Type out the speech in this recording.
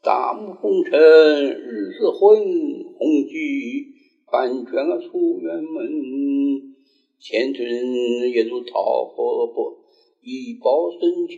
大幕红尘，日色昏，红菊半卷啊出远门。前村也如桃花波，一报深情。